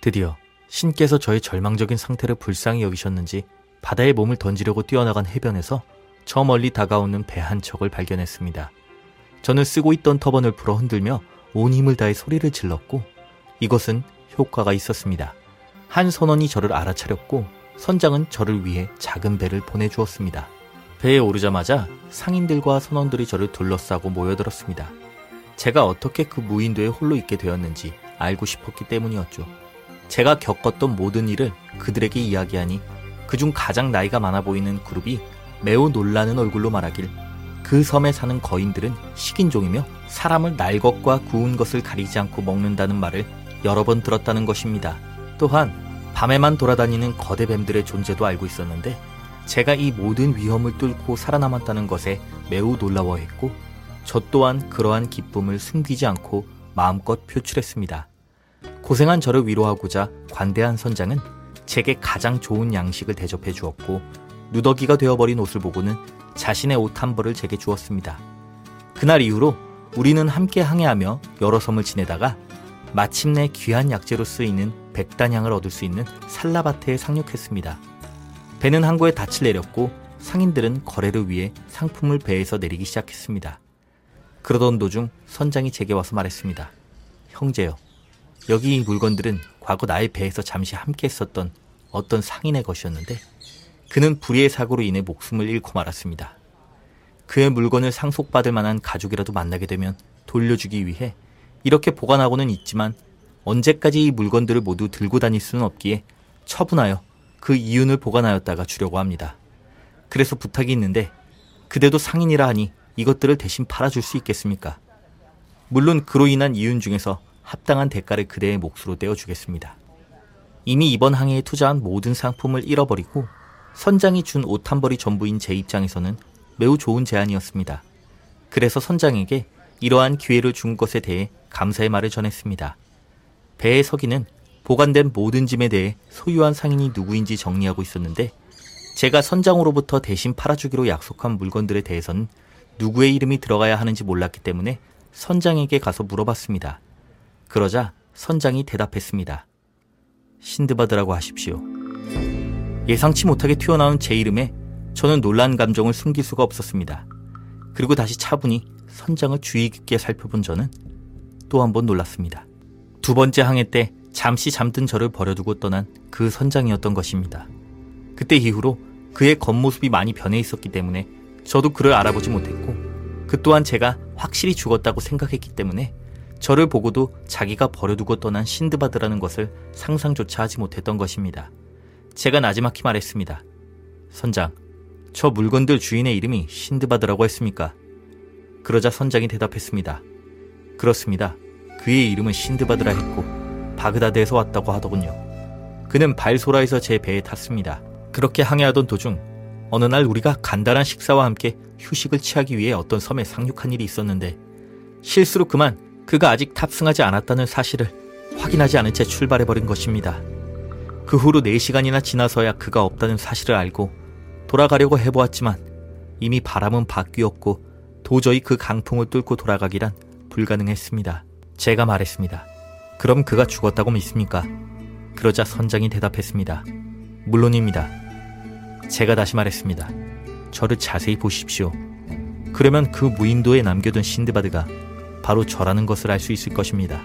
드디어 신께서 저의 절망적인 상태를 불쌍히 여기셨는지 바다에 몸을 던지려고 뛰어나간 해변에서 저 멀리 다가오는 배 한 척을 발견했습니다. 저는 쓰고 있던 터번을 불어 흔들며 온 힘을 다해 소리를 질렀고 이것은 효과가 있었습니다. 한 선원이 저를 알아차렸고 선장은 저를 위해 작은 배를 보내주었습니다. 배에 오르자마자 상인들과 선원들이 저를 둘러싸고 모여들었습니다. 제가 어떻게 그 무인도에 홀로 있게 되었는지 알고 싶었기 때문이었죠. 제가 겪었던 모든 일을 그들에게 이야기하니 그중 가장 나이가 많아 보이는 그룹이 매우 놀라는 얼굴로 말하길 그 섬에 사는 거인들은 식인종이며 사람을 날 것과 구운 것을 가리지 않고 먹는다는 말을 여러 번 들었다는 것입니다. 또한 밤에만 돌아다니는 거대 뱀들의 존재도 알고 있었는데 제가 이 모든 위험을 뚫고 살아남았다는 것에 매우 놀라워했고 저 또한 그러한 기쁨을 숨기지 않고 마음껏 표출했습니다. 고생한 저를 위로하고자 관대한 선장은 제게 가장 좋은 양식을 대접해 주었고 누더기가 되어버린 옷을 보고는 자신의 옷 한 벌을 제게 주었습니다. 그날 이후로 우리는 함께 항해하며 여러 섬을 지내다가 마침내 귀한 약재로 쓰이는 백단향을 얻을 수 있는 살라바트에 상륙했습니다. 배는 항구에 닻을 내렸고 상인들은 거래를 위해 상품을 배에서 내리기 시작했습니다. 그러던 도중 선장이 제게 와서 말했습니다. 형제요. 여기 이 물건들은 과거 나의 배에서 잠시 함께 했었던 어떤 상인의 것이었는데 그는 불의의 사고로 인해 목숨을 잃고 말았습니다. 그의 물건을 상속받을 만한 가족이라도 만나게 되면 돌려주기 위해 이렇게 보관하고는 있지만 언제까지 이 물건들을 모두 들고 다닐 수는 없기에 처분하여 그 이윤을 보관하였다가 주려고 합니다. 그래서 부탁이 있는데 그대도 상인이라 하니 이것들을 대신 팔아줄 수 있겠습니까? 물론 그로 인한 이윤 중에서 합당한 대가를 그대의 몫으로 떼어주겠습니다. 이미 이번 항해에 투자한 모든 상품을 잃어버리고 선장이 준 옷 한 벌이 전부인 제 입장에서는 매우 좋은 제안이었습니다. 그래서 선장에게 이러한 기회를 준 것에 대해 감사의 말을 전했습니다. 배의 서기는 보관된 모든 짐에 대해 소유한 상인이 누구인지 정리하고 있었는데 제가 선장으로부터 대신 팔아주기로 약속한 물건들에 대해서는 누구의 이름이 들어가야 하는지 몰랐기 때문에 선장에게 가서 물어봤습니다. 그러자 선장이 대답했습니다. 신드바드라고 하십시오. 예상치 못하게 튀어나온 제 이름에 저는 놀란 감정을 숨길 수가 없었습니다. 그리고 다시 차분히 선장을 주의 깊게 살펴본 저는 또 한 번 놀랐습니다. 두 번째 항해 때 잠시 잠든 저를 버려두고 떠난 그 선장이었던 것입니다. 그때 이후로 그의 겉모습이 많이 변해 있었기 때문에 저도 그를 알아보지 못했고 그 또한 제가 확실히 죽었다고 생각했기 때문에 저를 보고도 자기가 버려두고 떠난 신드바드라는 것을 상상조차 하지 못했던 것입니다. 제가 나지막히 말했습니다. 선장, 저 물건들 주인의 이름이 신드바드라고 했습니까? 그러자 선장이 대답했습니다. 그렇습니다. 그의 이름은 신드바드라 했고 바그다드에서 왔다고 하더군요. 그는 발소라에서 제 배에 탔습니다. 그렇게 항해하던 도중 어느 날 우리가 간단한 식사와 함께 휴식을 취하기 위해 어떤 섬에 상륙한 일이 있었는데 실수로 그만 그가 아직 탑승하지 않았다는 사실을 확인하지 않은 채 출발해버린 것입니다. 그 후로 4시간이나 지나서야 그가 없다는 사실을 알고 돌아가려고 해보았지만 이미 바람은 바뀌었고 도저히 그 강풍을 뚫고 돌아가기란 불가능했습니다. 제가 말했습니다. 그럼 그가 죽었다고 믿습니까? 그러자 선장이 대답했습니다. 물론입니다. 제가 다시 말했습니다. 저를 자세히 보십시오. 그러면 그 무인도에 남겨둔 신드바드가 바로 저라는 것을 알 수 있을 것입니다.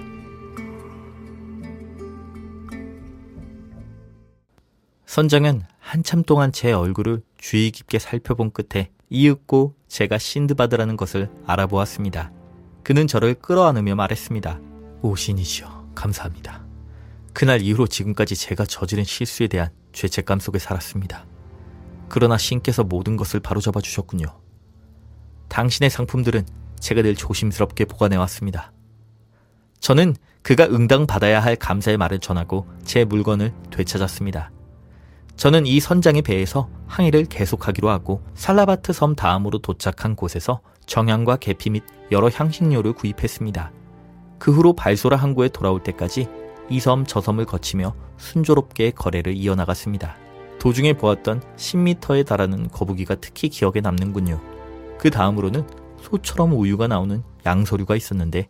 선장은 한참 동안 제 얼굴을 주의 깊게 살펴본 끝에 이윽고 제가 신드바드라는 것을 알아보았습니다. 그는 저를 끌어안으며 말했습니다. 오 신이시여, 감사합니다. 그날 이후로 지금까지 제가 저지른 실수에 대한 죄책감 속에 살았습니다. 그러나 신께서 모든 것을 바로잡아 주셨군요. 당신의 상품들은 제가 늘 조심스럽게 보관해 왔습니다. 저는 그가 응당 받아야 할 감사의 말을 전하고 제 물건을 되찾았습니다. 저는 이 선장의 배에서 항해를 계속하기로 하고 살라바트 섬 다음으로 도착한 곳에서 정향과 계피 및 여러 향신료를 구입했습니다. 그 후로 발소라 항구에 돌아올 때까지 이 섬 저 섬을 거치며 순조롭게 거래를 이어나갔습니다. 도중에 보았던 10m에 달하는 거북이가 특히 기억에 남는군요. 그 다음으로는 소처럼 우유가 나오는 양서류가 있었는데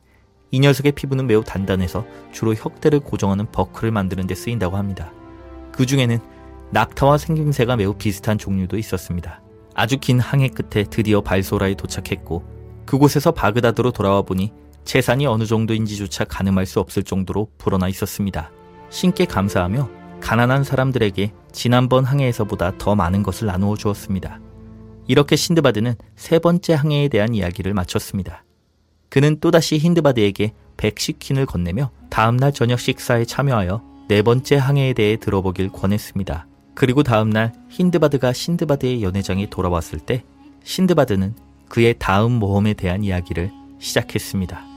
이 녀석의 피부는 매우 단단해서 주로 혁대를 고정하는 버클을 만드는 데 쓰인다고 합니다. 그 중에는 낙타와 생김새가 매우 비슷한 종류도 있었습니다. 아주 긴 항해 끝에 드디어 발소라에 도착했고 그곳에서 바그다드로 돌아와 보니 재산이 어느 정도인지조차 가늠할 수 없을 정도로 불어나 있었습니다. 신께 감사하며 가난한 사람들에게 지난번 항해에서보다 더 많은 것을 나누어 주었습니다. 이렇게 신드바드는 세 번째 항해에 대한 이야기를 마쳤습니다. 그는 또다시 힌드바드에게 백시킨을 건네며 다음날 저녁 식사에 참여하여 네 번째 항해에 대해 들어보길 권했습니다. 그리고 다음날 힌드바드가 신드바드의 연회장에 돌아왔을 때 신드바드는 그의 다음 모험에 대한 이야기를 시작했습니다.